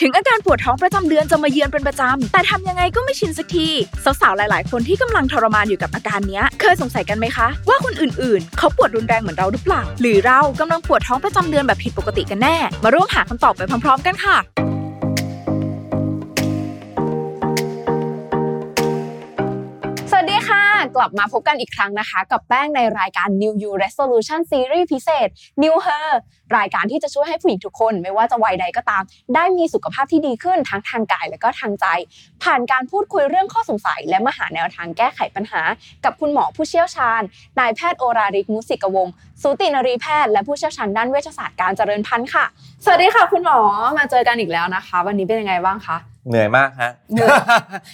ถึงอาการปวดท้องประจำเดือนจะมาเยือนเป็นประจำ แต่ทำยังไงก็ไม่ชินสักที สาวๆ หลายๆ คนที่กำลังทรมานอยู่กับอาการเนี้ยเคยสงสัยกันไหมคะ ว่าคนอื่นๆ เขาปวดรุนแรงเหมือนเราหรือเปล่า หรือเรากำลังปวดท้องประจำเดือนแบบผิดปกติกันแน่ มาร่วมหาคำตอบไปพร้อม ๆ กันค่ะสวัสดีค่ะกลับมาพบกันอีกครั้งนะคะ กับแป้งในรายการ New You Resolution Series พิเศษ New Her รายการที่จะช่วยให้ผู้หญิงทุกคน ไม่ว่าจะวัยใดก็ตาม ได้มีสุขภาพที่ดีขึ้นทั้งทางกายและก็ทางใจ ผ่านการพูดคุยเรื่องข้อสงสัย และมาหาแนวทางแก้ไขปัญหา กับคุณหมอผู้เชี่ยวชาญนายแพทย์โอราริกมุสิกวงศ์สูตินรีแพทย์และผู้เชี่ยวชาญด้านเวชศาสตร์การเจริญพันธุ์ค่ะ สวัสดีค่ะ คุณหมอมาเจอกันอีกแล้วนะคะ วันนี้เป็นยังไงบ้างคะเหนื่อยมากฮะเหนื่อย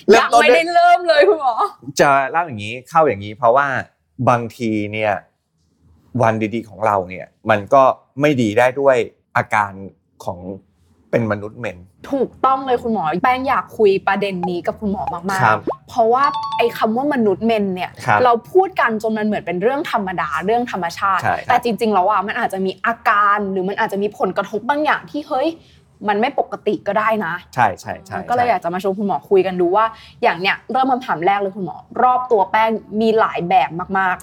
เริ่ยัมงต้นไม่ด้วได้ยเริ่มเลยคุณหมอจะเล่าอย่างนี้เข้าอย่างนี้ เพราะว่าบางทีเนี่ยวันดีๆของเราเนี่ยมันก็ไม่ดีได้ด้วยอาการของเป็นมนุษย์เมนถูกต้องเลยคุณหมอแป้งอยากคุยประเด็นนี้กับคุณหมอมากครับๆเพราะว่าไอ้คำว่ามนุษย์เมนเนี่ยครับเราพูดกันจนมันเหมือนเป็นเรื่องธรรมดาเรื่องธรรมชาติใช่ครับแต่จริงๆแล้วอะมันอาจจะมีอาการหรือมันอาจจะมีผลกระทบบางอย่างที่เฮ้ย มันไม่ปกติก็ได้นะ ใช่ใช่ใช่ก็เลยอยากจะมาชวนคุณหมอคุยกันดูว่า อย่างเนี้ยเริ่มคำถามแรกเลยคุณหมอ รอบตัวแป้งมีหลายแบบมาก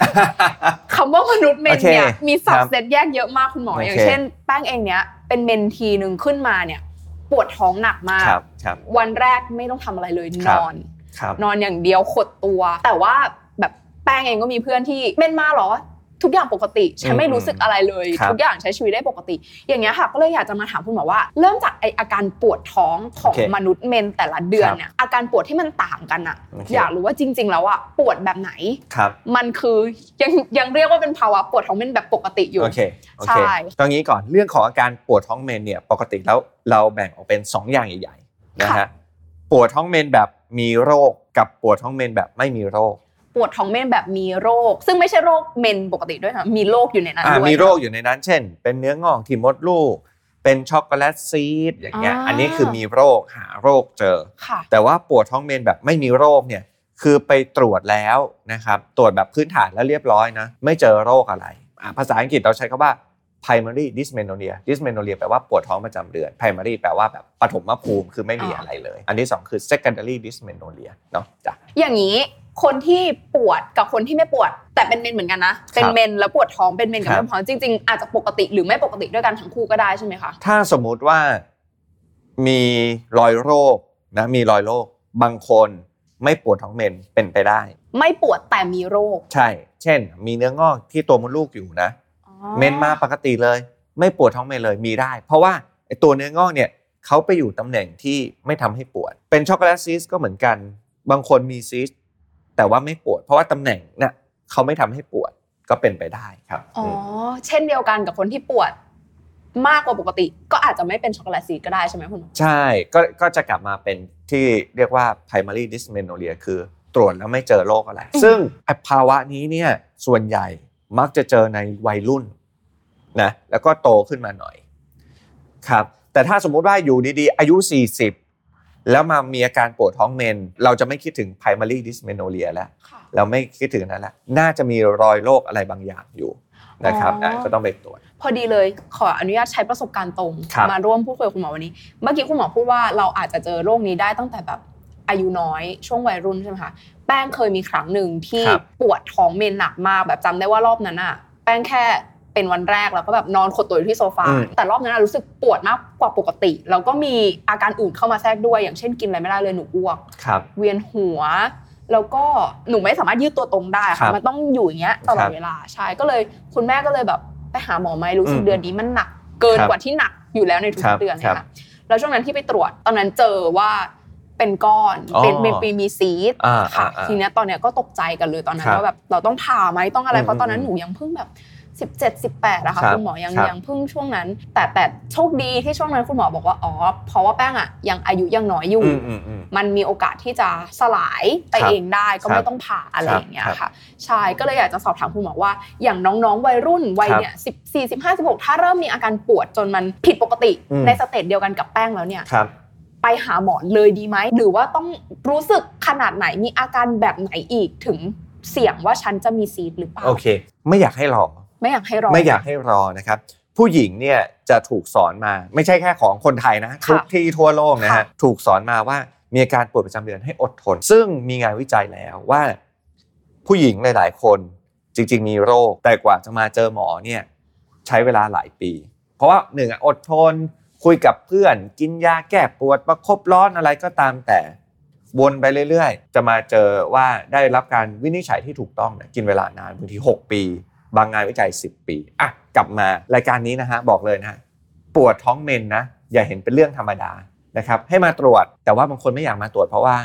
ๆคำว่ามนุษย์เมนเนี่ยโอเคมีสับครับเซตแยกเยอะมากคุณหมอโอเคอย่างเช่น แป้งเองเนี้ยเป็นเมนทีหนึ่งขึ้นมาเนี่ยปวดท้องหนักมากครับครับวันแรกไม่ต้องทำอะไรเลยคนรับอนครับนอนอย่างเดียวขดตัว แต่ว่าแบบแป้งเองก็มีเพื่อนที่เม่นมาเหรอ ทุกอย่างปกติฉันไม่รู้สึกอะไรเลยครับทุกอย่างใช้ชีวิตได้ปกติ อย่างเงี้ยค่ะก็เลยอยากจะมาถามคุณหมอว่า เริ่มจากไออาการปวดท้องของโอเคมนุษย์เมนแต่ละเดือนครับเนี่ยอาการปวดที่มันต่างกันอะโอเคอยากรู้ว่าจริง ๆ แล้วอะปวดแบบไหนครับมันคือยังยังเรียกว่าเป็นภาวะปวดท้องเป็นแบบปกติอยู่โอเคโอใช่เคตรงนี้ก่อนเรื่องของอาการปวดท้องเมนส์เนี่ยปกติแล้วเราแบ่งออกเป็นสองอย่างใหญ่ๆนะฮะปวดท้องเมนส์แบบมีโรคกับปวดท้องเมนส์แบบไม่มีโรค ปวดท้องเมนส์แบบมีโรค ซึ่งไม่ใช่โรคเมนส์ปกติด้วยนะมีโรคอยู่ในนั้นอ่าด้วยมีโรคอยู่ในนั้น เช่น เป็นเนื้องอกที่มดลูก เป็นช็อกโกแลตซีสต์อย่างเงี้ยอ่าอันนี้คือมีโรคหาโรคเจอค่ะแต่ว่าปวดท้องเมนแบบไม่มีโรคเนี่ยคือไปตรวจแล้วนะครับตรวจแบบพื้นฐานแล้วเรียบร้อยนะไม่เจอโรคอะไรอะภาษาอังกฤษเราใช้คำว่า primary dysmenorrhea dysmenorrhea แปลว่าปวดท้องประจำเดือน primary แปลว่าแบบปฐมภูมิคือไม่มีอ่าอะไรเลย อันที่สองคือ secondary dysmenorrhea เนาะจ้ะ อย่างนี้คนที่ปวดกับคนที่ไม่ปวด แต่เป็นเมนเหมือนกันนะ เป็นเมนแล้วปวดท้องเป็นเมนกับครับไม่ปวดท้องจริง ๆ อาจจะปกติหรือไม่ปกติด้วยกันทั้งคู่ก็ได้ใช่ไหมคะถ้าสมมุติว่ามีรอยโรคนะมีรอยโรคบางคนไม่ปวดท้องเมนส์เป็นไปได้ ไม่ปวดแต่มีโรค ใช่ เช่น มีเนื้องอกที่ตัวมดลูกอยู่นะเมนส์มาปกติเลย ไม่ปวดท้องเมนส์เลยมีได้ เพราะว่าไอ้ตัวเนื้องอกเนี่ยเขาไปอยู่ตำแหน่งที่ไม่ทำให้ปวด เป็นช็อกโกแลตซีสต์ก็เหมือนกัน บางคนมีซีสต์แต่ว่าไม่ปวด เพราะว่าตำแหน่งเนี่ยเขาไม่ทำให้ปวดก็เป็นไปได้ครับอ๋อมเช่นเดียวกันกับคนที่ปวดมากกว่าปกติ ก็อาจจะไม่เป็นช็อกโกแลตซีดก็ได้ใช่ไหมคุณหมอใช่ก็ก็จะกลับมาเป็นที่เรียกว่า primary dysmenorrhea คือตรวจแล้วไม่เจอโรคอะไร ซึ่งไอ้ภาวะนี้เนี่ยส่วนใหญ่มักจะเจอในวัยรุ่นนะแล้วก็โตขึ้นมาหน่อยครับแต่ถ้าสมมุติว่าอยู่ดีๆ อายุ 40 แล้วมามีอาการปวดท้องเมน เราจะไม่คิดถึง primary dysmenorrhea แล้วค่ะเราไม่คิดถึงนั้นแล้ว น่าจะมีรอยโรคอะไรบางอย่างอยู่นะครับอ๋ออะก็ต้องไปตรวจ พอดีเลยขออนุญาตใช้ประสบการณ์ตรงครับมาร่วมพูดคุยกับคุณหมอวันนี้ เมื่อกี้คุณหมอพูดว่าเราอาจจะเจอโรคนี้ได้ตั้งแต่แบบอายุน้อยช่วงวัยรุ่นใช่ไหมคะแป้งเคยมีครั้งหนึ่งที่ครับปวดท้องเมนหนักมากแบบจำได้ว่ารอบนั้นอะแป้งแค่ เป็นวันแรกแล้วก็แบบนอนขดตัวอยู่ที่โซฟาอืมแต่รอบนั้นอะรู้สึกปวดมากกว่าปกติแล้วก็มีอาการอื่นเข้ามาแทรกด้วยอย่างเช่นกินอะไรไม่ได้เลยหนูอ้วกครับเวียนหัวแล้วก็หนูไม่สามารถยืดตัวตรงได้ครัค่ะบมันต้องอยู่อย่างเงี้ยตลอครัดบเวลาใช่ก็เลยคุณแม่ก็เลยแบบไปหาหมอไหมรู้สึกอืมเดือนนี้มันหนักเกินครับกว่าที่หนักอยู่แล้วในทุครักบๆเดือนครัเนะบคะแล้วช่วงนั้นที่ไปตรวจตอนนั้นเจอว่าเป็นก้อนอ๋อเป็นเป็นปีมีซีดอ่าค่ะอ่าอ่าทีเนี้ยตอนเนี้ยก็ตกใจกันเลยตอนนั้นครับว่าแบบเราต้องผ่าไหมต้องอะไรอืมเพราะตอนนั้นอืมหนูยังเพิ่งแบบ 17 18อะค่ะครับคุณหมอยังครับยังเพิ่งช่วงนั้น แต่แต่โชคดีที่ช่วงนั้นคุณหมอบอกว่าอ๋อเพราะว่าแป้งอะยังอายุยังน้อยอยู่อืมอืมอืมมันมีโอกาสที่จะสลายไปครับเองได้ก็ครับไม่ต้องผ่าอะไรอย่างเงี้ยครับค่ะใช่ก็เลยอยากจะสอบถามคุณหมอว่า อย่างน้องๆวัยรุ่นวัยเนี่ยสิบสี่สิบห้าสิบหกถ้าเริ่มมีอาการปวดจนมันผิดปกติอืมในสเตจเดียวกันกับแป้งแล้วเนี่ยครับไปหาหมอเลยดีไหมหรือว่าต้องรู้สึกขนาดไหนมีอาการแบบไหนอีกถึงเสี่ยงว่าฉันจะมีซีดหรือเปล่าโอเค ไม่อยากให้รอ ไม่อยากให้รอ ไม่อยากให้รอนะครับ ผู้หญิงเนี่ยจะถูกสอนมา ไม่ใช่แค่ของคนไทยนะค่ะทุกที่ทั่วโลกนะฮะค่ะถูกสอนมาว่ามีอาการปวดประจำเดือนให้อดทน ซึ่งมีงานวิจัยแล้วว่า ผู้หญิงหลาย ๆ คนจริง ๆ มีโรค แต่กว่าจะมาเจอหมอเนี่ยใช้เวลาหลายปี เพราะว่าหนึ่งอะอดทนคุยกับเพื่อน กินยาแก้ปวดประคบร้อนอะไรก็ตามแต่วนไปเรื่อย ๆ จะมาเจอว่าได้รับการวินิจฉัยที่ถูกต้องเนี่ยกินเวลานานบางที 6 ปี บางงานวิจัย 10 ปีอะกลับมารายการนี้นะฮะบอกเลยนะฮะปวดท้องเมนนะอย่าเห็นเป็นเรื่องธรรมดานะครับให้มาตรวจแต่ว่าบางคนไม่อยากมาตรวจเพราะว่า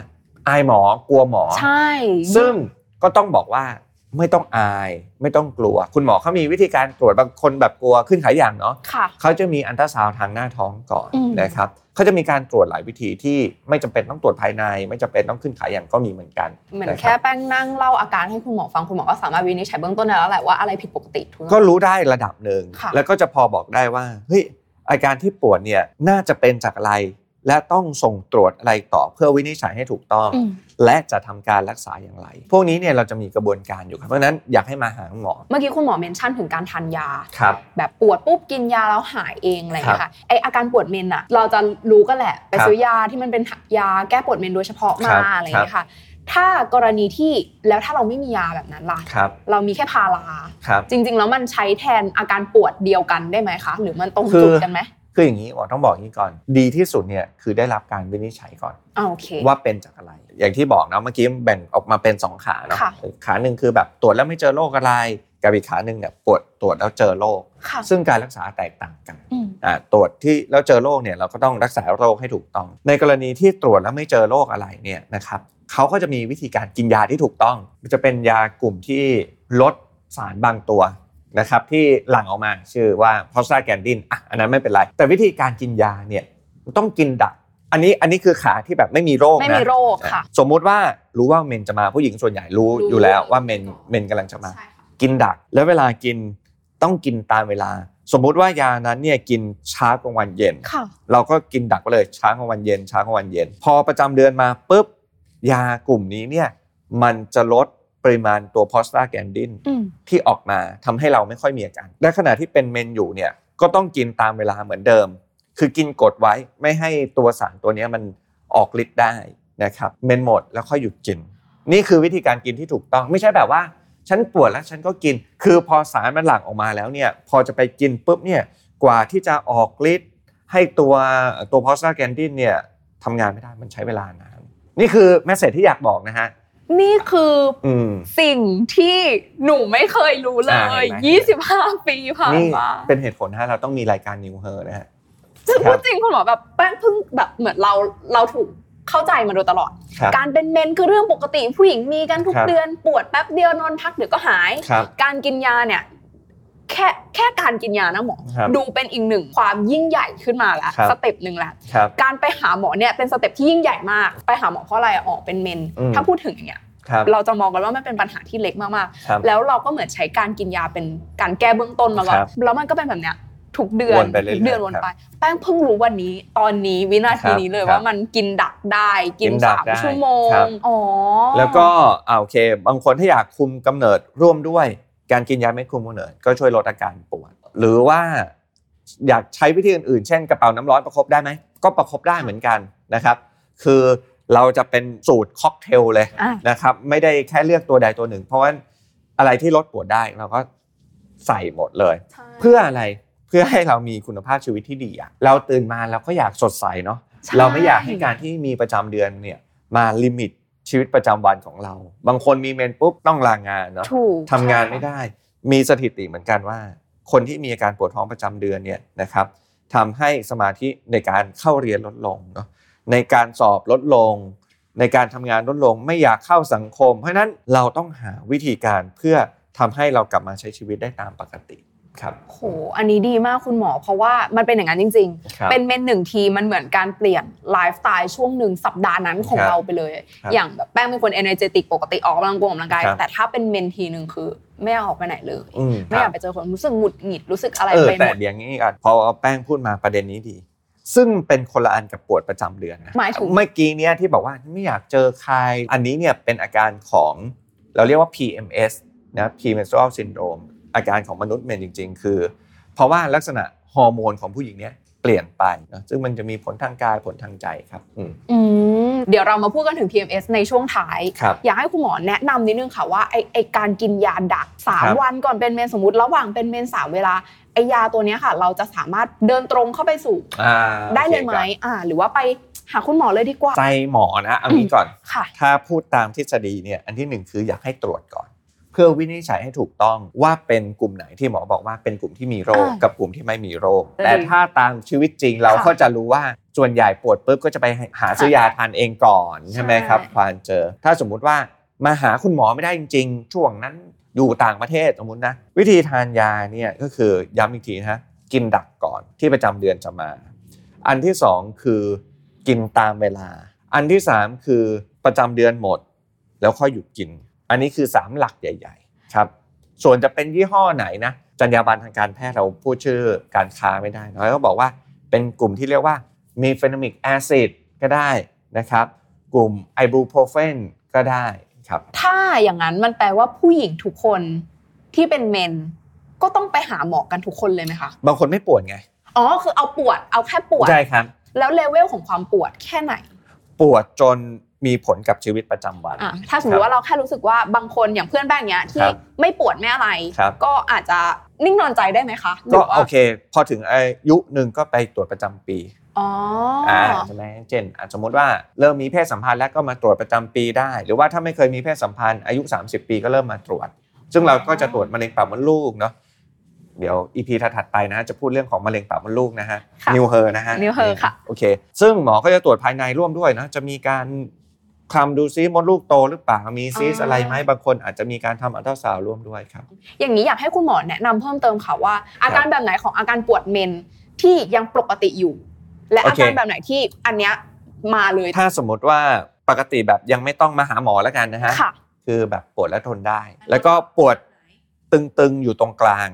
อายหมอกลัวหมอใช่ ซึ่งก็ต้องบอกว่าไม่ต้องอายไม่ต้องกลัว คุณหมอเขามีวิธีการตรวจบางคนแบบกลัวขึ้นขายอย่างเนาะค่ะเขาจะมีอันตราซาวด์ทางหน้าท้องก่อนอืมนะครับ เขาจะมีการตรวจหลายวิธีที่ไม่จำเป็นต้องตรวจภายใน ไม่จำเป็นต้องขึ้นขายอย่างก็มีเหมือนกันเหมือนนะรับแค่แป้งนั่งเล่าอาการให้คุณหมอฟังคุณหมอก็สามารถวินิจฉัยเบื้องต้นได้แล้วแหละว่าอะไรผิดปกติถูกไหมก็รู้ได้ระดับหนึ่งค่ะแล้วก็จะพอบอกได้ว่าเฮ้ยอาการที่ปวดเนี่ยน่าจะเป็นจากอะไร และต้องส่งตรวจอะไรต่อเพื่อวินิจฉัยให้ถูกต้องอืมและจะทำการรักษาอย่างไร พวกนี้เนี่ยเราจะมีกระบวนการอยู่ครับเพราะฉะนั้นอยากให้มาหาหมอ เมื่อกี้คุณหมอเมนชั่นถึงการทานยาครับแบบปวดปุ๊บกินยาแล้วหายเองอะไรอย่างเงี้ยครัค่ะบไออาการปวดเมนอะเราจะรู้กันแหละไปครับซื้อยาที่มันเป็นยาแก้ปวดเมนโดยเฉพาะครัมาบอะไรอย่างเงี้ยค่ะถ้ากรณีที่แล้วถ้าเราไม่มียาแบบนั้นล่ะครับเรามีแค่พาราครับจริง ๆ แล้วมันใช้แทนอาการปวดเดียวกันได้ไหมคะ หรือมันตรงคือจุดกันไหม คืออย่างนี้หมอต้องบอกอย่างนี้ก่อน ดีที่สุดเนี่ยคือได้รับการวินิจฉัยก่อนอ่าโอเคว่าเป็นจากอะไร อย่างที่บอกนะเมื่อกี้แบ่งออกมาเป็นสองขาเนาะค่ะขาหนึ่งคือแบบตรวจแล้วไม่เจอโรคอะไรกับอีกขาหนึ่งเนี่ยปวดตรวจแล้วเจอโรคค่ะซึ่งการรักษาแตกต่างกันอืมอ่าตรวจที่แล้วเจอโรคเนี่ยเราก็ต้องรักษาโรคให้ถูกต้อง ในกรณีที่ตรวจแล้วไม่เจอโรคอะไรเนี่ยนะครับเขาก็จะมีวิธีการกินยาที่ถูกต้อง จะเป็นยากลุ่มที่ลดสารบางตัว นะครับที่หลั่งออกมาชื่อว่าพอสตาแกนดินอะอันนั้นไม่เป็นไร แต่วิธีการกินยาเนี่ยต้องกินดัก อันนี้อันนี้คือขาที่แบบไม่มีโรคนะไม่มีโรคค่ะ สมมุติว่ารู้ว่าเมนจะมาผู้หญิงส่วนใหญ่รู้รู้อยู่แล้วว่าเมนเมนกำลังจะมาใช่ค่ะกินดัก แล้วเวลากินต้องกินตามเวลา สมมุติว่ายานั้นเนี่ยกินเช้ากลางวันเย็นค่ะเราก็กินดักไปเลยเช้ากลางวันเย็นเช้ากลางวันเย็น พอประจำเดือนมาปุ๊บยากลุ่มนี้เนี่ยมันจะลด ปริมาณตัวพอสตาแกนดินอืมที่ออกมาทำให้เราไม่ค่อยมีอาการและขณะที่เป็นเมนอยู่เนี่ยก็ต้องกินตามเวลาเหมือนเดิม คือกินกดไว้ไม่ให้ตัวสารตัวเนี้ยมันออกฤทธิ์ได้นะครับเมนหมดแล้วค่อยหยุดกิน นี่คือวิธีการกินที่ถูกต้องไม่ใช่แบบว่าฉันปวดแล้วฉันก็กิน คือพอสารมันหลั่งออกมาแล้วเนี่ยพอจะไปกินปุ๊บเนี่ยกว่าที่จะออกฤทธิ์ให้ตัวตัว prostaglandin เนี่ยทำงานไม่ได้มันใช้เวลานานนี่คือ message ที่อยากบอกนะฮะ นี่คืออืมสิ่งที่หนูไม่เคยรู้เลอ่าเห็นไหม25 ปีผ่านนี่มาเป็นเหตุผลนะเราต้องมีรายการ New Her นะฮะซึ่งครัพูดจริงคุณหมอแบบแป้งเพิ่งแบบเหมือนเราเราถูกเข้าใจมาโดยตลอดครับการเป็นเมนคือเรื่องปกติผู้หญิงมีกันทุกครับเดือนปวดแป๊บเดียวนอนพักเดี๋ยวก็หายครับการกินยาเนี่ย แค่แค่การกินยานะหมอครับดูเป็นอีกหนึ่งความยิ่งใหญ่ขึ้นมาแล้วครับ step หนึ่งแล้วครับการไปหาหมอเนี่ยเป็น step ที่ยิ่งใหญ่มาก ไปหาหมอเพราะอะไรอะออกเป็นเมนอืมถ้าพูดถึงอย่างเงี้ยครับเราจะมองกันว่ามันเป็นปัญหาที่เล็กมากครับๆแล้วเราก็เหมือนใช้การกินยาเป็นการแก้เบื้องต้นมาก่อนครับแล้วมันก็เป็นแบบเนี้ยทุกเดือนวนไปเรื่อยๆทุกเดือนวนครับไป แป้งเพิ่งรู้วันนี้ ตอนนี้วินาทีนี้เลยครับว่ามันกินดักได้กินกินดักได้สามชั่วโมงครับอ๋อแล้วก็อ่าโอเค บางคนถ้าอยากคุมกำเนิดร่วมด้วย การกินยาเม็ดคุมกำเนิดก็ช่วยลดอาการปวด หรือว่าอยากใช้วิธีอื่นๆ เช่นกระเป๋าน้ำร้อนประคบได้ไหม ก็ประคบได้เหมือนกันนะครับ คือเราจะเป็นสูตรค็อกเทลเลยอะนะครับ ไม่ได้แค่เลือกตัวใดตัวหนึ่ง เพราะว่าอะไรที่ลดปวดได้เราก็ใส่หมดเลยใช่เพื่ออะไรเพื่อให้เรามีคุณภาพชีวิตที่ดีอะเราตื่นมาเราก็อยากสดใสเนาะใช่เราไม่อยากให้การที่มีประจำเดือนเนี่ยมาลิมิต ชีวิตประจำวันของเรา บางคนมีเมนปุ๊บต้องลางานเนาะถูกทำงานไม่ได้ มีสถิติเหมือนกันว่า คนที่มีอาการปวดท้องประจำเดือนเนี่ยนะครับทำให้สมาธิในการเข้าเรียนลดลงเนาะในการสอบลดลง ในการทำงานลดลงไม่อยากเข้าสังคม เพราะฉะนั้นเราต้องหาวิธีการเพื่อทำให้เรากลับมาใช้ชีวิตได้ตามปกติ ครับโอันนี้ดีมากคุณหมอ เพราะว่ามันเป็นอย่างนั้นจริงครับๆเป็นเมนหนึ่งทีมันเหมือนการเปลี่ยนไลฟ์สไตล์ช่วงหนึ่งสัปดาห์นั้นของครับเราไปเลยครับอย่างแบบแป้งเป็นคน energetic ปกติออกกำลังกงกำลังกายครับแต่ถ้าเป็นเมนทีหนึ่งคือไม่อยากออกไปไหนเลยอืมไม่อยากไปเจอคนรู้สึกหงุดหงิดรู้สึกอะไรเออไปหแต่มดเดี๋ยวนี้อะพอแป้งพูดมาประเด็นนี้ดี ซึ่งเป็นคนละอันกับปวดประจำเดือนนะหมายถึงเมื่อกี้เนี้ยที่บอกว่าไม่อยากเจอใครอันนี้เนี่ยเป็นอาการของเราเรียกว่า PMS นะ premenstrual syndrome อาการของมนุษย์เมนจริง ๆ คือ เพราะว่าลักษณะฮอร์โมนของผู้หญิงเนี่ยเปลี่ยนไปนะซึ่งมันจะมีผลทางกายผลทางใจครับอืมอืมเดี๋ยวเรามาพูดกันถึง PMS ในช่วงท้ายครับอยากให้คุณหมอแนะนำนิดนึงค่ะว่าไอไอการกินยาดักสามครับวันก่อนเป็นเมนสมมติระหว่างเป็นเมนสามเวลาไอยาตัวเนี้ยค่ะ เราจะสามารถเดินตรงเข้าไปสู่อ่าได้เลยไหมโอคครับอ่า หรือว่าไปหาคุณหมอเลยดีกว่า ใจหมอนะเอางี้ก่อนค่ะถ้าพูดตามทฤษฎีเนี่ยอันที่หนึ่งคืออยากให้ตรวจก่อน เพื่อวินิจฉัยให้ถูกต้องว่าเป็นกลุ่มไหนที่หมอบอกว่าเป็นกลุ่มที่มีโรคอ่ากักับกลุ่มที่ไม่มีโรคได้แต่ถ้าตามชีวิตจริงเราค่ะก็จะรู้ว่าส่วนใหญ่ปวดปุ๊บก็จะไปหาซื้อยาทานเองก่อนใช่ไหมครับใช่ควานเจอ ถ้าสมมุติว่ามาหาคุณหมอไม่ได้จริง ๆ ช่วงนั้นอยู่ต่างประเทศสมมตินะวิธีทานยาเนี่ยก็คือย้ำอีกทีนะฮะกินดักก่อนที่ประจำเดือนจะมา อันที่สองคือกินตามเวลา อันที่สามคือประจำเดือนหมด แล้วค่อยหยุดกิน อันนี้คือสามหลักใหญ่ ๆ ครับ ส่วนจะเป็นยี่ห้อไหนนะจรรยาบรรณทางการแพทย์เราพูดชื่อการค้าไม่ได้นะเราก็บอกว่าเป็นกลุ่มที่เรียกว่ามีเฟน o มิกแอซิดก็ได้นะครับ กลุ่มไอบูโพรเฟนก็ได้ครับ ถ้าอย่างนั้นมันแปลว่าผู้หญิงทุกคนที่เป็นเมน ก็ต้องไปหาหมอกันทุกคนเลยไหมคะ บางคนไม่ปวดไง อ๋อ คือเอาปวดเอาแค่ปวด ใช่ครับ แล้วเลเวลของความปวดแค่ไหน ปวดจน มีผลกับชีวิตประจำวันอะถ้าสมมติว่าเราแค่รู้สึกว่าบางคนอย่างเพื่อนแบงค์เนี้ยที่ครับไม่ปวดไม่อะไรครับก็อาจจะนิ่งนอนใจได้ไหมคะหรืก็ว่าโอเค พอถึงอายุหนึ่งก็ไปตรวจประจำปีอ๋อออ่าใช่ไหมเช่นอะสมมติว่าเริ่มมีเพศสัมพันธ์แล้วก็มาตรวจประจำปีได้ หรือว่าถ้าไม่เคยมีเพศสัมพันธ์อายุ 30 ปีก็เริ่มมาตรวจ ซึ่งเราก็จะตรวจมะเร็งปากมดลูกเนาะเดี๋ยว EP ถัดๆไปนะจะพูดเรื่องของมะเร็งปากมดลูกนะฮะค่ะ New Her นะฮะ New Her ค่ะโอเค ซึ่งหมอก็จะตรวจภายในร่วมด้วยนะจะมีการ คลำดูซิมดลูกโตหรือเปล่ามีซีสต์อ่าอะไรไหมบางคนอาจจะมีการทำอัลตราซาวด์ร่วมด้วยครับ อย่างนี้อยากให้คุณหมอแนะนำเพิ่มเติมค่ะว่า อาการครับแบบไหนของอาการปวดเมนที่ยังปกติอยู่ และโอเคอาการแบบไหนที่อันเนี้ยมาเลย ถ้าสมมติว่าปกติแบบยังไม่ต้องมาหาหมอแล้วกันนะฮะค่ะคือแบบปวดและทนได้ แล้วก็ปวดตึงๆอยู่ตรงกลาง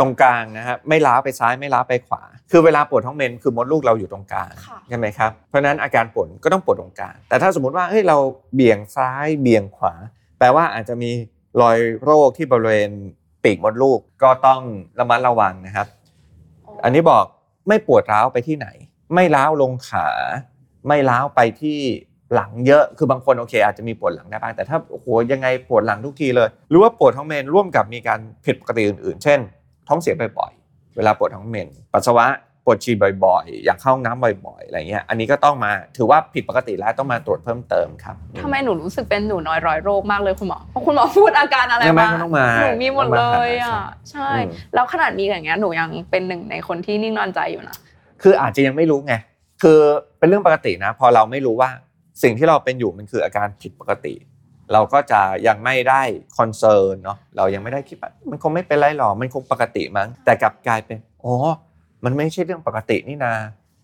ตรงกลางนะฮะไม่ล้าวไปซ้ายไม่ล้าวไปขวา คือเวลาปวดท้องเมนคือมดลูกเราอยู่ตรงกลางค่ะ ใช่ไหมครับเพราะฉะนั้นอาการปวดก็ต้องปวดตรงกลางแต่ถ้าสมมติว่าเฮ้ยเราเบี่ยงซ้ายเบี่ยงขวา แปลว่าอาจจะมีรอยโรคที่บริเวณปีกมดลูกก็ต้องระมัดระวังนะครับ อันนี้บอกไม่ปวดร้าวไปที่ไหน ไม่ร้าวลงขา ไม่ร้าวไปที่ หลังเยอะคือบางคนโอเค อาจจะมีปวดหลังได้บ้างแต่ถ้าโอ้โหยังไงปวดหลังทุกทีเลย หรือว่าปวดท้องเมนร่วมกับมีการผิดปกติอื่นๆ เช่น ท้องเสียบ่อยๆเวลาปวดท้องเมนปัสสาวะปวดฉี่บ่อยๆ อยากเข้าห้องน้ำบ่อยๆ อะไรเงี้ย อันนี้ก็ต้องมาถือว่าผิดปกติแล้วต้องมาตรวจเพิ่มเติมครับทำไมหนูรู้สึกเป็นหนูน้อยร้อยโรคมากเลยคุณหมอเพราะคุณหมอพูดอาการอะไรไม่ไม่มาก็ต้องมาหนูมีหมดเลยอะใช่อืมแล้วขนาดมีอย่างเงี้ยหนูยังเป็นหนึ่งในคนที่นิ่งนอนใจอยู่นะ คืออาจจะยังไม่รู้ไง คือเป็นเรื่องปกตินะ พอเราไม่รู้ว่า สิ่งที่เราเป็นอยู่มันคืออาการผิดปกติ เราก็จะยังไม่ได้ concern เนาะเรายังไม่ได้คิดว่ามันคงไม่เป็นไรหรอกมันคงปกติมั้ง แต่กลับกลายเป็นอ๋อมันไม่ใช่เรื่องปกตินี่นา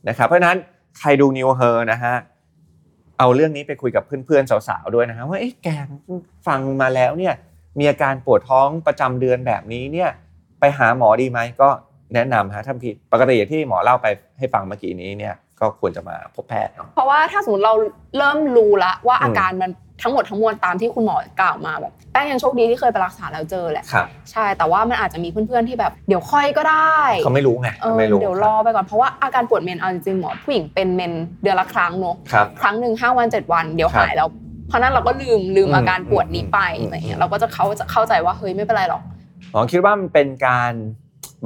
นะครับเพราะนั้นใครดู New Her นะฮะเอาเรื่องนี้ไปคุยกับเพื่อนๆสาวๆด้วยนะฮะว่าเอ๊ะแกฟังมาแล้วเนี่ยมีอาการปวดท้องประจำเดือนแบบนี้เนี่ยไปหาหมอดีไหมก็แนะนำฮะถ้าผิดปกติอย่างที่หมอเล่าไปให้ฟังเมื่อกี้นี้เนี่ย ก็ควรจะมาพบแพทย์เนาะเพราะว่าถ้าสมมติเราเริ่มรู้ละว่าอืมอาการมันทั้งหมดทั้งมวลตามที่คุณหมอกล่าวมาแบบแป้งยังโชคดีที่เคยไปรักษาแล้วเจอแหละครับใช่แต่ว่ามันอาจจะมีเพื่อนๆที่แบบเดี๋ยวค่อยก็ได้เขาไม่รู้ไงเออไม่รู้เดี๋ยวรอไปก่อนเพราะว่าอาการปวดเมนเอาจริงๆหมอผู้หญิงเป็นเมนเดือนละครั้งเนอะครับครั้งหนึ่งห้าวันเจ็ดวันเดี๋ยวครับหายแล้วเพราะนั้นเราก็ลืมลืมอืมอาการปวดนี้ไปอืมอะไรเงี้อืยมเราก็จะเขาจะเข้าใจว่าเฮ้ยไม่เป็นไรหรอกหมอคิดว่ามันเป็นการ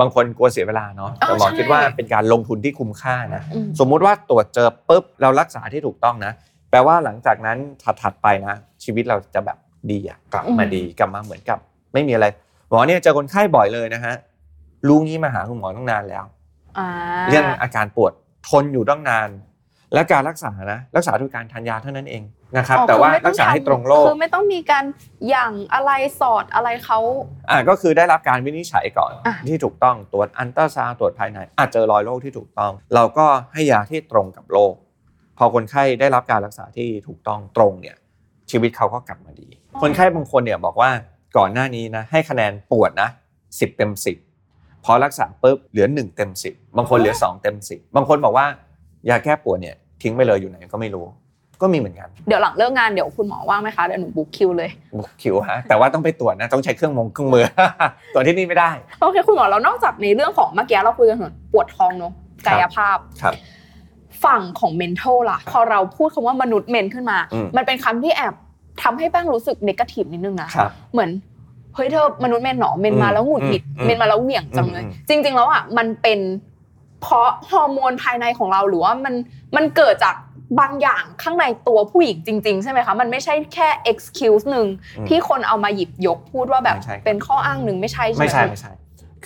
บางคนกลัวเสียเวลาเนาะอ๋อแต่หมอใช่คิดว่าเป็นการลงทุนที่คุ้มค่านะอืมสมมุติว่าตรวจเจอปุ๊บเรารักษาที่ถูกต้องนะ แปลว่าหลังจากนั้นถัดๆไปนะ ชีวิตเราจะแบบดีอะกลับมาดีกลับมาเหมือนกับ ไม่มีอะไรหมอเนี่ยเจอคนไข้บ่อยเลยนะฮะรู้งี้มาหาคุณหมอตั้งนานแล้วอ่าเรื่องอาการปวดทนอยู่ตั้งนาน และการรักษานะรักษาด้วยการทานยาเท่านั้นเอง นะครับอ๋อแต่ว่าคือไม่รักษาให้ทำตรงโรคคือไม่ต้องมีการหยั่งอะไรสอดอะไรเขาอ่าก็คือได้รับการวินิจฉัยก่อนอะที่ถูกต้องตรวจอันตราซาวด์ตรวจภายใน อาจเจอรอยโรคที่ถูกต้อง เราก็ให้ยาที่ตรงกับโรคพอคนไข้ได้รับการรักษาที่ถูกต้องตรงเนี่ย ชีวิตเขาก็กลับมาดี คนไข้บางคนเนี่ยบอกว่าก่อนหน้านี้นะให้คะแนนปวดนะสิบเต็มสิบพอรักษาปุ๊บเหลือหนึ่งเต็มสิบบางคนเหลือสองเต็มสิบบางคนบอกว่ายาแก้ปวดเนี่ยทิ้งไปเลยอยู่ไหนก็ไม่รู้ ก็มีเหมือนกัน เดี๋ยวหลังเลิกงานเดี๋ยวคุณหมอว่างไหมคะเดี๋ยวหนูบุ๊กคิวเลยบุกคิวฮะแต่ว่าต้องไปตรวจนะต้องใช้เครื่องมงเครื่องมือตรวจที่นี่ไม่ได้โอเคคุณหมอเรานอกจากในเรื่องของเมื่อกี้เราคุยกันถึงปวดท้องเนอะกายภาพครับฝั่งของ mental ล่ะ พอเราพูดคำว่ามนุษย์เมนขึ้นมาอืมมันเป็นคำที่แอบทำให้แป้งรู้สึกเนกาทีฟนิดนึงนะครับเหมือนเฮ้ยเธอมนุษย์เมนหนอเมนมาแล้วหงุดหงิดอืมเมนมาแล้วเหวี่ยงจังเลยอืมจริง ๆ แล้วอะมันเป็นเพราะฮอร์โมนภายในของเราหรือว่ามันมันเกิดจาก บางอย่างข้างในตัวผู้หญิงจริง ๆ ใช่ไหมคะ มันไม่ใช่แค่ excuse หนึ่งอืมที่คนเอามาหยิบยกพูดว่าแบบไม่ใช่ครับเป็นข้ออ้างหนึ่งไม่ใช่ใช่ไหมไม่ใช่ไม่ใช่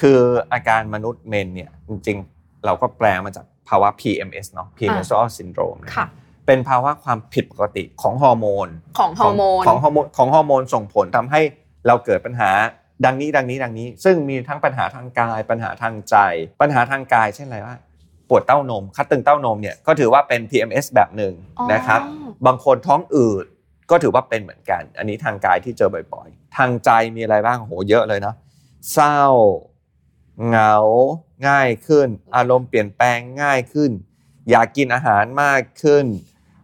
คืออาการมนุษย์เมนเนี่ยจริงๆ เราก็แปลมาจากภาวะ PMS เนาะ premenstrual syndrome นะค่ะเป็นภาวะความผิดปกติของฮอร์โมน ของฮอร์โมนของฮอร์โมนของฮอร์โมนส่งผลทำให้เราเกิดปัญหาดังนี้ดังนี้ดังนี้ ซึ่งมีทั้งปัญหาทางกาย ปัญหาทางใจ ปัญหาทางกายเช่นอะไรว่า ปวดเต้านม คัดตึงเต้านมเนี่ยก็ถือว่าเป็น PMS แบบหนึ่งอ๋อนะครับ บางคนท้องอืดก็ถือว่าเป็นเหมือนกัน อันนี้ทางกายที่เจอบ่อยๆ ทางใจมีอะไรบ้างโหเยอะเลยเนาะเศร้าเหงาง่ายขึ้น อารมณ์เปลี่ยนแปลงง่ายขึ้น อยากกินอาหารมากขึ้น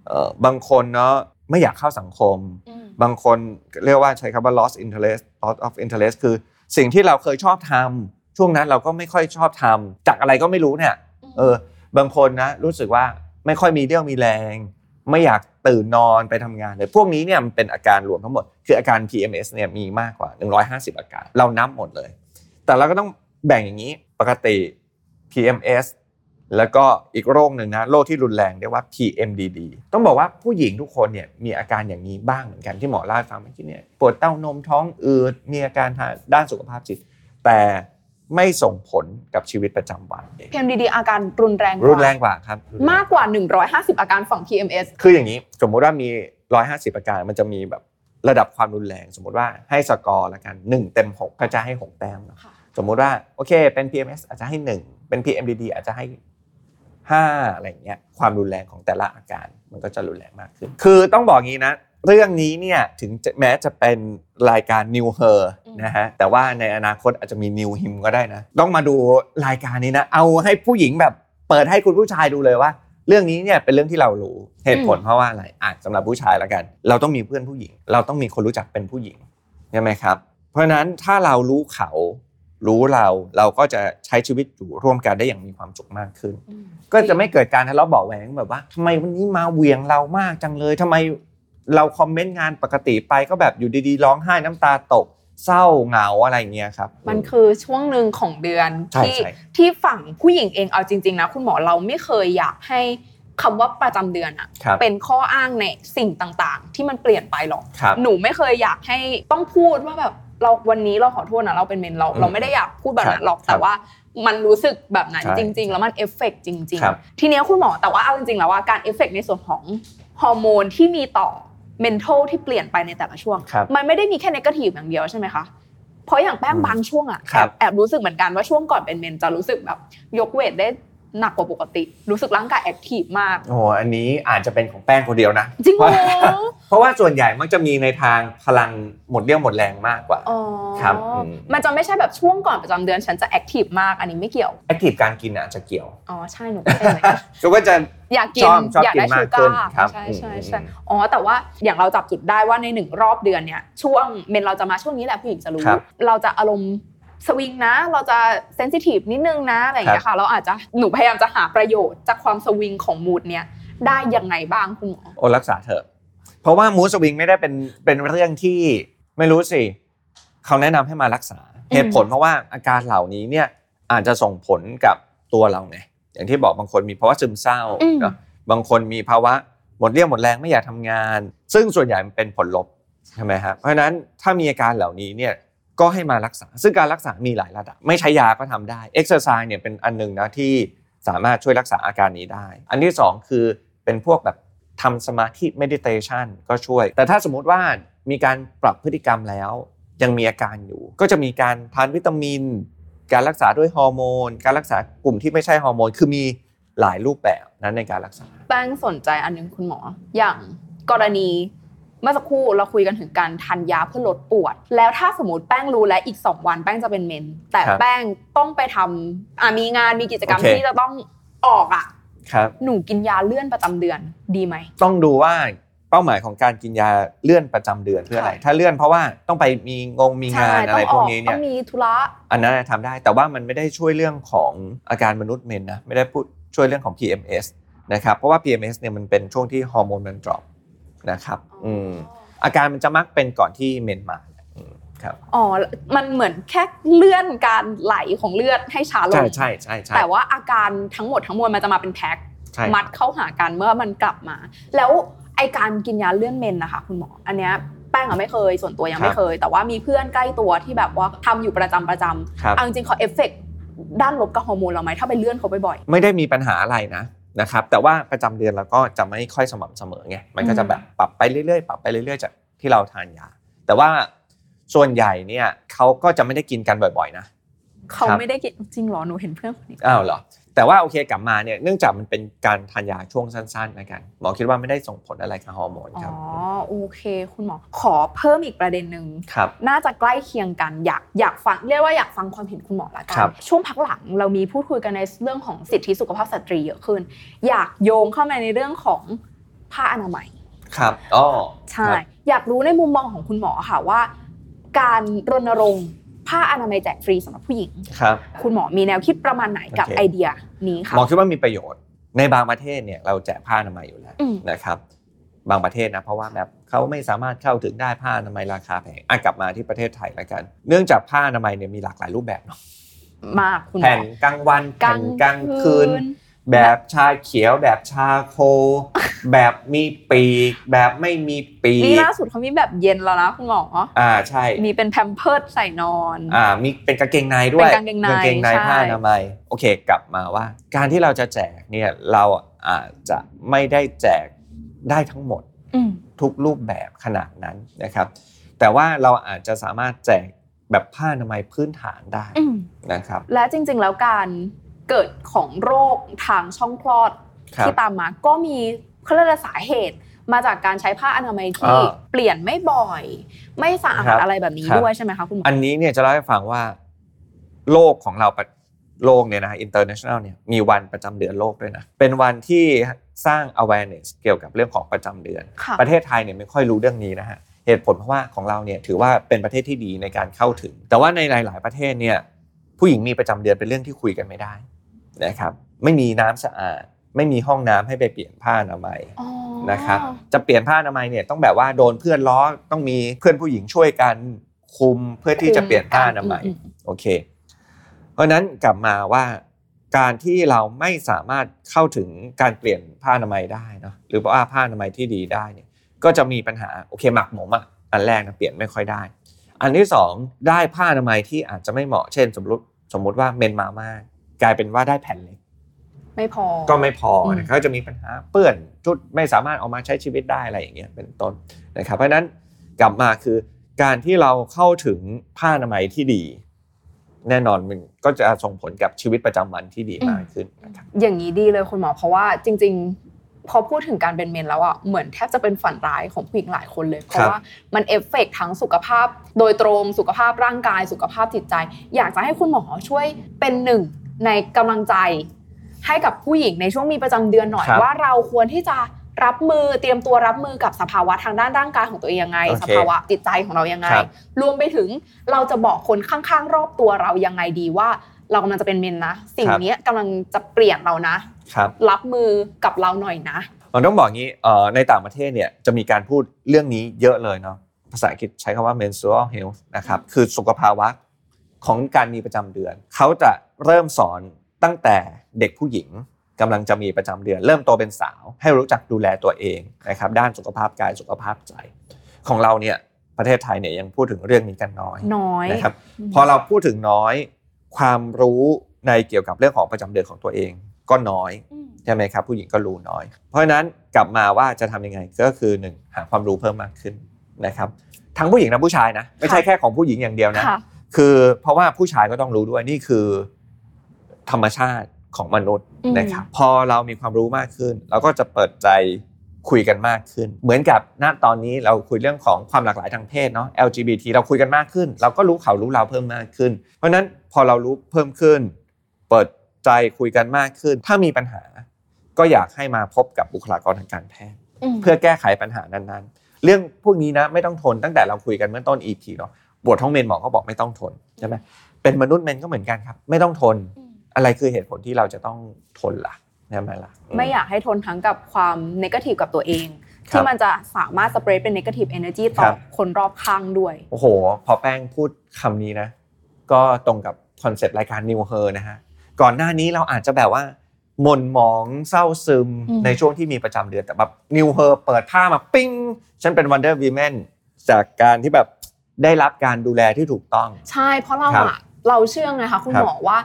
เอ่อบางคนเนาะไม่อยากเข้าสังคมอืมบางคนเรียกว่าใช้คำว่า lost interest loss of interest คือสิ่งที่เราเคยชอบทำช่วงนั้นเราก็ไม่ค่อยชอบทำจากอะไรก็ไม่รู้เนี่ย เออบางคนนะรู้สึกว่าไม่ค่อยมีเรี่ยวมีแรง ไม่อยากตื่นนอนไปทำงานเลยพวกนี้เนี่ยมันเป็นอาการรวมทั้งหมด คืออาการ PMS เนี่ยมีมากกว่า 150 อาการ เรานับหมดเลย แต่เราก็ต้องแบ่งอย่างนี้ปกติ PMS แล้วก็อีกโรคหนึ่งนะโรคที่รุนแรงเรียกว่า PMDD ต้องบอกว่าผู้หญิงทุกคนเนี่ยมีอาการอย่างนี้บ้างเหมือนกันที่หมอเล่าให้ฟังเมื่อกี้เนี่ยปวดเต้านมท้องอืดมีอาการทางด้านสุขภาพจิต แต่ ไม่ส่งผลกับชีวิตประจำวันเอง PMDD อาการรุนแรงกว่ารุนแรงกว่าครับรุนแรงมากกว่า 150 อาการฝั่ง PMS คืออย่างนี้สมมุติว่ามี 150 อาการมันจะมีแบบระดับความรุนแรง สมมติว่าให้สกอร์ละกัน 1 เต็ม 6 ก็จะให้ 6 แต้มเนอะค่ะสมมุติว่าโอเคเป็น PMS อาจจะให้ 1 เป็น PMDD อาจจะให้5อะไรอย่างเงี้ยความรุนแรงของแต่ละอาการมันก็จะรุนแรงมากขึ้น คือต้องบอกงี้นะ เรื่องนี้เนี่ยถึงจะแม้จะเป็นรายการ New Her นะฮะแต่ว่าในอนาคตอาจจะมี New Him ก็ได้นะ ต้องมาดูรายการนี้นะ เอาให้ผู้หญิงแบบเปิดให้คุณผู้ชายดูเลยว่า เรื่องนี้เนี่ยเป็นเรื่องที่เรารู้เหตุผลเพราะว่าอะไรอะสำหรับผู้ชายแล้วกัน เราต้องมีเพื่อนผู้หญิง เราต้องมีคนรู้จักเป็นผู้หญิงใช่ไหมครับ เพราะฉะนั้นถ้าเรารู้เขารู้เราเราก็จะใช้ชีวิตอยู่ร่วมกันได้อย่างมีความสุขมากขึ้น ก็จะไม่เกิดการทะเลาะเบาะแหวงแบบว่าทำไมวันนี้มาเหวียงเรามากจังเลยทำไม เราคอมเมนต์งานปกติไปก็แบบอยู่ดีๆ ร้องไห้น้ำตาตกเศร้าเหงาอะไรเงี้ยครับ มันคือช่วงหนึ่งของเดือนใช่ที่ใช่ที่ฝั่งผู้หญิงเองเอาจริง ๆ นะ คุณหมอเราไม่เคยอยากให้คำว่าประจำเดือนอะครับเป็นข้ออ้างในสิ่งต่างๆ ที่มันเปลี่ยนไปหรอกครับหนูไม่เคยอยากให้ต้องพูดว่าแบบเราวันนี้เราขอโทษนะเราเป็นเมนเราอืมเราไม่ได้อยากพูดแบบนั้ครับหรอกครับแต่ว่ามันรู้สึกแบบนั้นใช่จริง ๆ แล้วมันเอฟเฟกต์จริงครับๆทีเนี้ยคุณหมอแต่ว่าเอาจริงๆแล้วว่าการเอฟเฟกต์ในส่วนของฮอร์โมนที่มีต่อ mental ที่เปลี่ยนไปในแต่ละช่วงครับมันไม่ได้มีแค่ negative อย่างเดียวใช่ไหมคะเพราะอย่างแป้งอืมบางช่วงอะครับแอบแอบรู้สึกเหมือนกันว่าช่วงก่อนเป็นเมนจะรู้สึกแบบยก weight ได้ หนักกว่าปกติ รู้สึกร่างกาย active มากโอ้โหอันนี้อาจจะเป็นของแป้งคนเดียวนะ จริงเหรอเพราะว่าส่วนใหญ่มักจะมีในทางพลังหมดเรี่ยวหมดแรงมากกว่าอ๋อครับอืมมันจะไม่ใช่แบบช่วงก่อนประจำเดือนฉันจะ active มากอันนี้ไม่เกี่ยว active การกินอาจจะเกี่ยวอ๋อใช่หนูก็เป็นเหมือนกันก็ว่าจะอยากกินชอบชอบอยากได้กินมาชูกขึ้กานครับใช่อืมใช่อืมใช่อ๋อแต่ว่าอย่างเราจับจุดได้ว่าในหนึ่งรอบเดือนเนี่ยช่วงเมนเราจะมาช่วงนี้แหละผู้หญิงจะรู้ครับเราจะอารมณ์ สวิงนะ เราจะเซนซิทีฟนิดนึงนะอะไรอย่างเงี้ยค่ะ เราอาจจะหนูพยายามจะหาประโยชน์จากความสวิงของมูดเนี่ยได้ยังไงบ้างคุณหมอโอรักษาเถอะ เพราะว่ามูสวิงไม่ได้เป็นเป็นเรื่องที่ไม่รู้สิเขาแนะนำให้มารักษาเหตุผลเพราะว่าอาการเหล่านี้เนี่ยอาจจะส่งผลกับตัวเราไงอย่างที่บอกบางคนมีภาวะซึมเศร้าอืมเนอะบางคนมีภาวะหมดเรี่ยวหมดแรงไม่อยากทำงาน ซึ่งส่วนใหญ่มันเป็นผลลบใช่ไหมครับเพราะฉะนั้นถ้ามีอาการเหล่านี้เนี่ย ก็ให้มารักษา ซึ่งการรักษามีหลายระดับ ไม่ใช้ยาก็ทำได้เอ็กซ์ไซส์เนี่ยเป็นอันหนึ่งนะที่สามารถช่วยรักษาอาการนี้ได้ อันที่สองคือเป็นพวกแบบทำสมาธิ meditation ก็ช่วย แต่ถ้าสมมุติว่ามีการปรับพฤติกรรมแล้ว ยังมีอาการอยู่ ก็จะมีการทานวิตามิน การรักษาด้วยฮอร์โมน การรักษากลุ่มที่ไม่ใช่ฮอร์โมน คือมีหลายรูปแบบนั้นในการรักษา แป้งสนใจอันหนึงคุณหมอ อย่างกรณี เมื่อสักครู่เราคุยกันถึงการทานยาเพื่อลดปวด แล้วถ้าสมมติแป้งรู้แล้วอีก 2 วันแป้งจะเป็นเมน แต่ครับแป้งต้องไปทำอะมีงานมีกิจกรรมโอเคที่จะต้องออกอะครับหนูกินยาเลื่อนประจำเดือนดีไหม ต้องดูว่าเป้าหมายของการกินยาเลื่อนประจำเดือนเพื่ออะไรค่ะถ้าเลื่อนเพราะว่าต้องไปมีงงมีงานอะไรพวกนี้ต้เนี่อยงมีธุระอันนั้นทำได้ แต่ว่ามันไม่ได้ช่วยเรื่องของอาการมนุษย์เมนนะไม่ได้พูดช่วยเรื่องของ PMS นะครับเพราะว่า PMS เนี่ยมันเป็นช่วงที่ฮอร์โมนมัน drop นะครับอืมอาการมันจะมักเป็นก่อนที่เมนมาอืมครับอ๋อ มันเหมือนแค่เลื่อนการไหลของเลือดให้ช้าลง ใช่ใช่ใช่ใช่แต่ว่าอาการทั้งหมดทั้งมวลมันจะมาเป็นแพ็คใช่มัดเข้าหากันเมื่อมันกลับมา แล้วไอ้การกินยาเลื่อนเมนนะคะคุณหมอ อันเนี้ยแป้งอะไม่เคย ส่วนตัวยังไม่เคย แต่ว่ามีเพื่อนใกล้ตัวที่แบบว่าทำอยู่ประจำประจำครับเอาจริงๆเขาเอฟเฟกต์ด้านลบกับฮอร์โมนเราไหมถ้าไปเลื่อนเขาบ่อยไม่ได้มีปัญหาอะไรนะ นะครับแต่ว่าประจำเดือนเราก็จะไม่ค่อยสม่ำเสมอไงมันก็จะแบบปรับไปเรื่อยๆปรับไปเรื่อยๆจากที่เราทานยา แต่ว่าส่วนใหญ่เนี่ยเขาก็จะไม่ได้กินกันบ่อย ๆ นะๆเขาครับไม่ได้กินจริงเหรอหนูเห็นเพื่อนคนนี้อ้าวเหรอ แต่ว่าโอเคกลับมาเนี่ยเนื่องจากมันเป็นการทานยาช่วงสั้นๆนะกันหมอคิดว่าไม่ได้ส่งผลอะไรกับฮอร์โมนอ๋ครับอโอเค คุณหมอขอเพิ่มอีกประเด็นหนึ่งครับน่าจะใกล้เคียงกันอยากอยากฟังเรียกว่าอยากฟังความเห็นคุณหมอละกัครับช่วงพักหลังเรามีพูดคุยกันในเรื่องของสิทธิสุขภาพสตรีเยอะขึ้น อยากโยงเข้ามาในเรื่องของผ้าอนามัยครับอ๋อใช่ครับอยากรู้ในมุมมองของคุณหมอค่ะว่า การรณรงค์ ผ้าอนามัยแจกฟรีสำหรับผู้หญิงครับคุณหมอมีแนวคิดประมาณไหนกับโอเคไอเดียนี้หค่ะมอคิดว่ามีประโยชน์ ในบางประเทศเนี่ยเราแจกผ้าอนามัยอยู่แล้วอืมนะครับ บางประเทศนะเพราะว่าแบบเขาไม่สามารถเข้าถึงได้ผ้าอนามัยราคาแพงอะกลับมาที่ประเทศไทยแล้วกัน เนื่องจากผ้าอนามัยเนี่ยมีหลากหลายรูปแบบเนาะมากคุณหมแผ่อนกลางวันกลาแผ่งนกลางคืน แบบชาเขียวแบบชาโค แบบมีปีกแบบไม่มีปีนี่กล่าสุดเขามีแบบเย็นแล้วนะคุณหมออ่าใช่ มีเป็นแพมเพิร์ดใส่นอนอ่ามีเป็นกางเกงในด้วยเป็นกางเกงในกางเกงในใช่ผ้าอนามัยโอเค กลับมาว่า การที่เราจะแจกเนี่ยเราอาจจะไม่ได้แจกได้ทั้งหมดอืมทุกรูปแบบขนาดนั้นนะครับ แต่ว่าเราอาจจะสามารถแจกแบบผ้าอนามัยพื้นฐานได้อืมนะครับ และจริง ๆ แล้วการเกิดของโรคทางช่องคลอดครับที่ตามมาก็มี เขาเรียกว่าสาเหตุมาจากการใช้ผ้าอนามัยที่อ่าเปลี่ยนไม่บ่อย ไม่สะอาครัดบอะไรแบบนี้ครับด้วยใช่ไหมคะคุณหมออันนี้เนี่ยจะเล่าให้ฟังว่า โลกของเราประโลกเนี่ยนะ international เนี่ยมีวันประจำเดือนโลกด้วยนะ เป็นวันที่สร้าง awareness เกี่ยวกับเรื่องของประจำเดือนค่ะประเทศไทยเนี่ยไม่ค่อยรู้เรื่องนี้นะฮะเหตุผลเพราะว่าของเราเนี่ยถือว่าเป็นประเทศที่ดีในการเข้าถึง แต่ว่าในหลาย ๆ ประเทศเนี่ยผู้หญิงมีประจำเดือนเป็นเรื่องที่คุยกันไม่ได้นะครับ ไม่มีน้ำสะอาด ไม่มีห้องน้ำให้ไปเปลี่ยนผ้าอนามัยอ๋อนะครับจะเปลี่ยนผ้าอนามัยเนี่ยต้องแบบว่าโดนเพื่อนล้อต้องมีเพื่อนผู้หญิงช่วยกันคุมเพื่อที่จะเปลี่ยนผ้าอนามัยอืมโอเค เพราะฉะนั้นกลับมาว่าการที่เราไม่สามารถเข้าถึงการเปลี่ยนผ้าอนามัยได้เนอะหรือว่าผ้าอนามัยที่ดีได้เนี่ยก็จะมีปัญหาโอเคหมักหมมอะอันแรกนะเปลี่ยนไม่ค่อยได้ อันที่สองได้ผ้าอนามัยที่อาจจะไม่เหมาะเช่น สมมติสมมติว่าเมนมามากกลายเป็นว่าได้แผ่นเล็ก ไม่พอก็ไม่พออืมนะเขาจะมีปัญหาเปื้อนชุดไม่สามารถเอามาใช้ชีวิตได้อะไรอย่างเงี้ยเป็นต้นนะครับ เพราะฉะนั้นกลับมาคือการที่เราเข้าถึงผ้าอนามัยที่ดี แน่นอนมันก็จะส่งผลกับชีวิตประจำวันที่ดีมากขึ้นนะครับอย่างนี้ดีเลยคุณหมอเพราะว่าจริง ๆ พอพูดถึงการเป็นเมนแล้วอะเหมือนแทบจะเป็นฝันร้ายของผู้หญิงหลายคนเลย เพครัราะบว่ามันเอฟเฟกต์ทั้งสุขภาพ โดยตรงสุขภาพร่างกาย สุขภาพจิตใจ อยากจะให้คุณหมอช่วยเป็นหนึ่งในกำลังใจ ให้กับผู้หญิงในช่วงมีประจำเดือนหน่อยครับ ว่าเราควรที่จะรับมือเตรียมตัวรับมือกับสภาวะทางด้านร่างกายของตัวเองยังไง โอเคสภาวะจิตใจของเรายังไง ครับรวมไปถึงเราจะบอกคนข้างๆ รอบตัวเรายังไงดีว่า เรากำลังจะเป็นเมนนะ สิ่งครับ เนี้ยกำลังจะเปลี่ยนเรานะ ครับ รับมือกับเราหน่อยนะผมต้องบอกงี้เอ่อในต่างประเทศเนี่ยจะมีการพูดเรื่องนี้เยอะเลยเนาะภาษาอังกฤษใช้คำว่า menstrual health นะครับ คือสุขภาวะของการมีประจำเดือน เขาจะเริ่มสอน ตั้งแต่เด็กผู้หญิงกำลังจะมีประจำเดือน เริ่มโตเป็นสาว ให้รู้จักดูแลตัวเองนะครับด้านสุขภาพกายสุขภาพใจ ของเราเนี่ยประเทศไทยเนี่ยยังพูดถึงเรื่องนี้กันน้อยน้อยนะครับพอเราพูดถึงน้อย ความรู้ในเกี่ยวกับเรื่องของประจำเดือนของตัวเองก็น้อยอืมใช่ไหมครับผู้หญิงก็รู้น้อย เพราะฉะนั้นกลับมาว่าจะทำยังไงก็คือหนึ่งหาความรู้เพิ่มมากขึ้นนะครับทั้งผู้หญิงและผู้ชายนะไม่ใช่แค่ของผู้หญิงอย่างเดียวนะค่ะคือเพราะว่าผู้ชายก็ต้องรู้ด้วยนี่คือ ธรรมชาติของมนุษย์อืมนะครับพอเรามีความรู้มากขึ้น เราก็จะเปิดใจคุยกันมากขึ้น เหมือนกับณตอนนี้เราคุยเรื่องของความหลากหลายทางเพศเนาะ LGBT เราคุยกันมากขึ้น เราก็รู้เขารู้เราเพิ่มมากขึ้น เพราะฉะนั้นพอเรารู้เพิ่มขึ้น เปิดใจคุยกันมากขึ้น ถ้ามีปัญหา ก็ก็อยากให้มาพบกับบุคลากรทางการแพทย์มเพื่อแก้ไขปัญหานั้นๆ เรื่องพวกนี้นะไม่ต้องทนตั้งแต่เราคุยกันเมื่อต้น EP เนาะปวดท้องเมนหมอก็บอกไม่ต้องทนใช่ไหมเป็นมนุษย์เมนก็เหมือนกันครับ ไม่ต้องทน อืมอะไรคือเหตุผลที่เราจะต้องทนล่ะใช่ไหมล่ะไม่อยากให้ทนทั้งกับความนกาทีฟกับตัวเองครับที่มันจะสามารถสเปรดเป็นนกาทีฟเอเนจีต่ครัอบคนรอบข้างด้วย โอ้โห พอแป้งพูดคำนี้นะ ก็ตรงกับคอนเซปต์รายการ New Her นะฮะก่อนหน้านี้เราอาจจะแบบว่าหม่นหมองเศร้าซึมอืมในช่วงที่มีประจำเดือนแต่แบบ New Her เปิดผ้ามาปิ้งฉันเป็น Wonder Woman จากการที่แบบได้รับการดูแลที่ถูกต้อง ใช่เพราะเราครับอะเราเชื่อไงคะคุณครับหมอว่า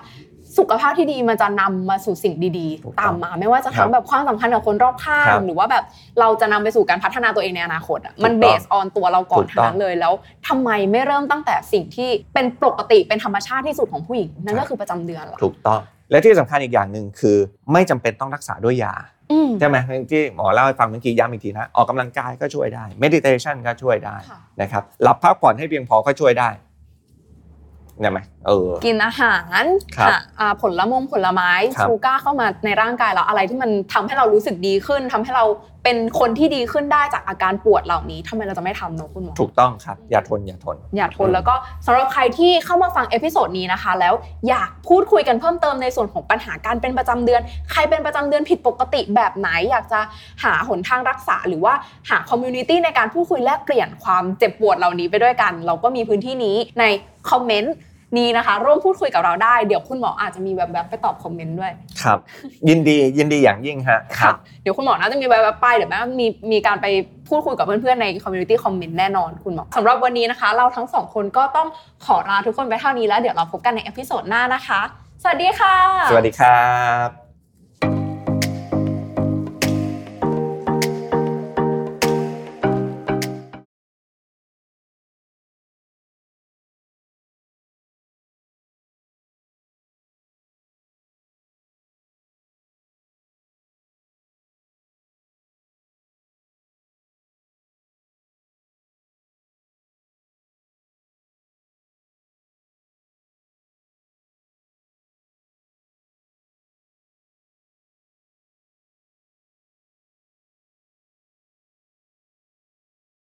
สุขภาพที่ดีมันจะนำมาสู่สิ่งดีถูกๆต้องตามมา ไม่ว่าจะครัทั้งบแบบความสัมพันธ์กับคนรอบข้าครังบหรือว่าแบบเราจะนำไปสู่การพัฒนาตัวเองในอนาคตอะมันถูกเบต้องสออนตัวเราก่อนถูกทั้ต้องงนั้นเลยแล้วทำไมไม่เริ่มตั้งแต่สิ่งที่เป็นปกติเป็นธรรมชาติที่สุดของผู้หญิงนั่นครัก็บคือประจำเดือนล่ะถูกต้อง และที่สำคัญอีกอย่างหนึ่งคือ ไม่จำเป็นต้องรักษาด้วยยาอืมใช่ไหมที่หมอเล่าให้ฟังเมื่อกี้ย้ำอีกทีนะออกกำลังกายก็ช่วยได้ meditation ก็ช่วยได้ค่ะนะครับหลับพักผ่อนให้เพียงพอก็ช่วยได้ เนี่ยไหมเออ กินอาหารครับหาอ่าผลมงผลไม้ครับ ชูการ์เข้ามาในร่างกายเราอะไรที่มันทำให้เรารู้สึกดีขึ้นทำให้เราเป็นคนที่ดีขึ้นได้จากอาการปวดเหล่านี้ทำไมเราจะไม่ทำเนอะคุณหมอ ถูกต้องครับ อย่าทนอย่าทน อย่าทนอืมแล้วก็สำหรับใครที่เข้ามาฟัง episode นี้นะคะ แล้วอยากพูดคุยกันเพิ่มเติมในส่วนของปัญหาการเป็นประจำเดือน ใครเป็นประจำเดือนผิดปกติแบบไหน อยากจะหาหนทางรักษา หรือว่าหา community ในการพูดคุยแลกเปลี่ยนความเจ็บปวดเหล่านี้ไปด้วยกัน เราก็มีพื้นที่นี้ใน comment นี้นะคะ ร่วมพูดคุยกับเราได้ เดี๋ยวคุณหมออาจจะมีแบบแบบๆไปตอบ comment ด้วย ครับ ยินดียินดีอย่างยิ่งฮะค่ะเดี๋ยวคุณหมอน่าจะมีแบบแบบๆไปเดี๋ยวแม่มีมีการไปพูดคุยกับเพื่อนๆใน community comment แน่นอนคุณหมอสำหรับวันนี้นะคะ เราทั้งสองคนก็ต้องขอลาทุกคนไปเท่านี้แล้วเดี๋ยวเราพบกันใน episode หน้านะคะ สวัสดีค่ะ สวัสดีครับ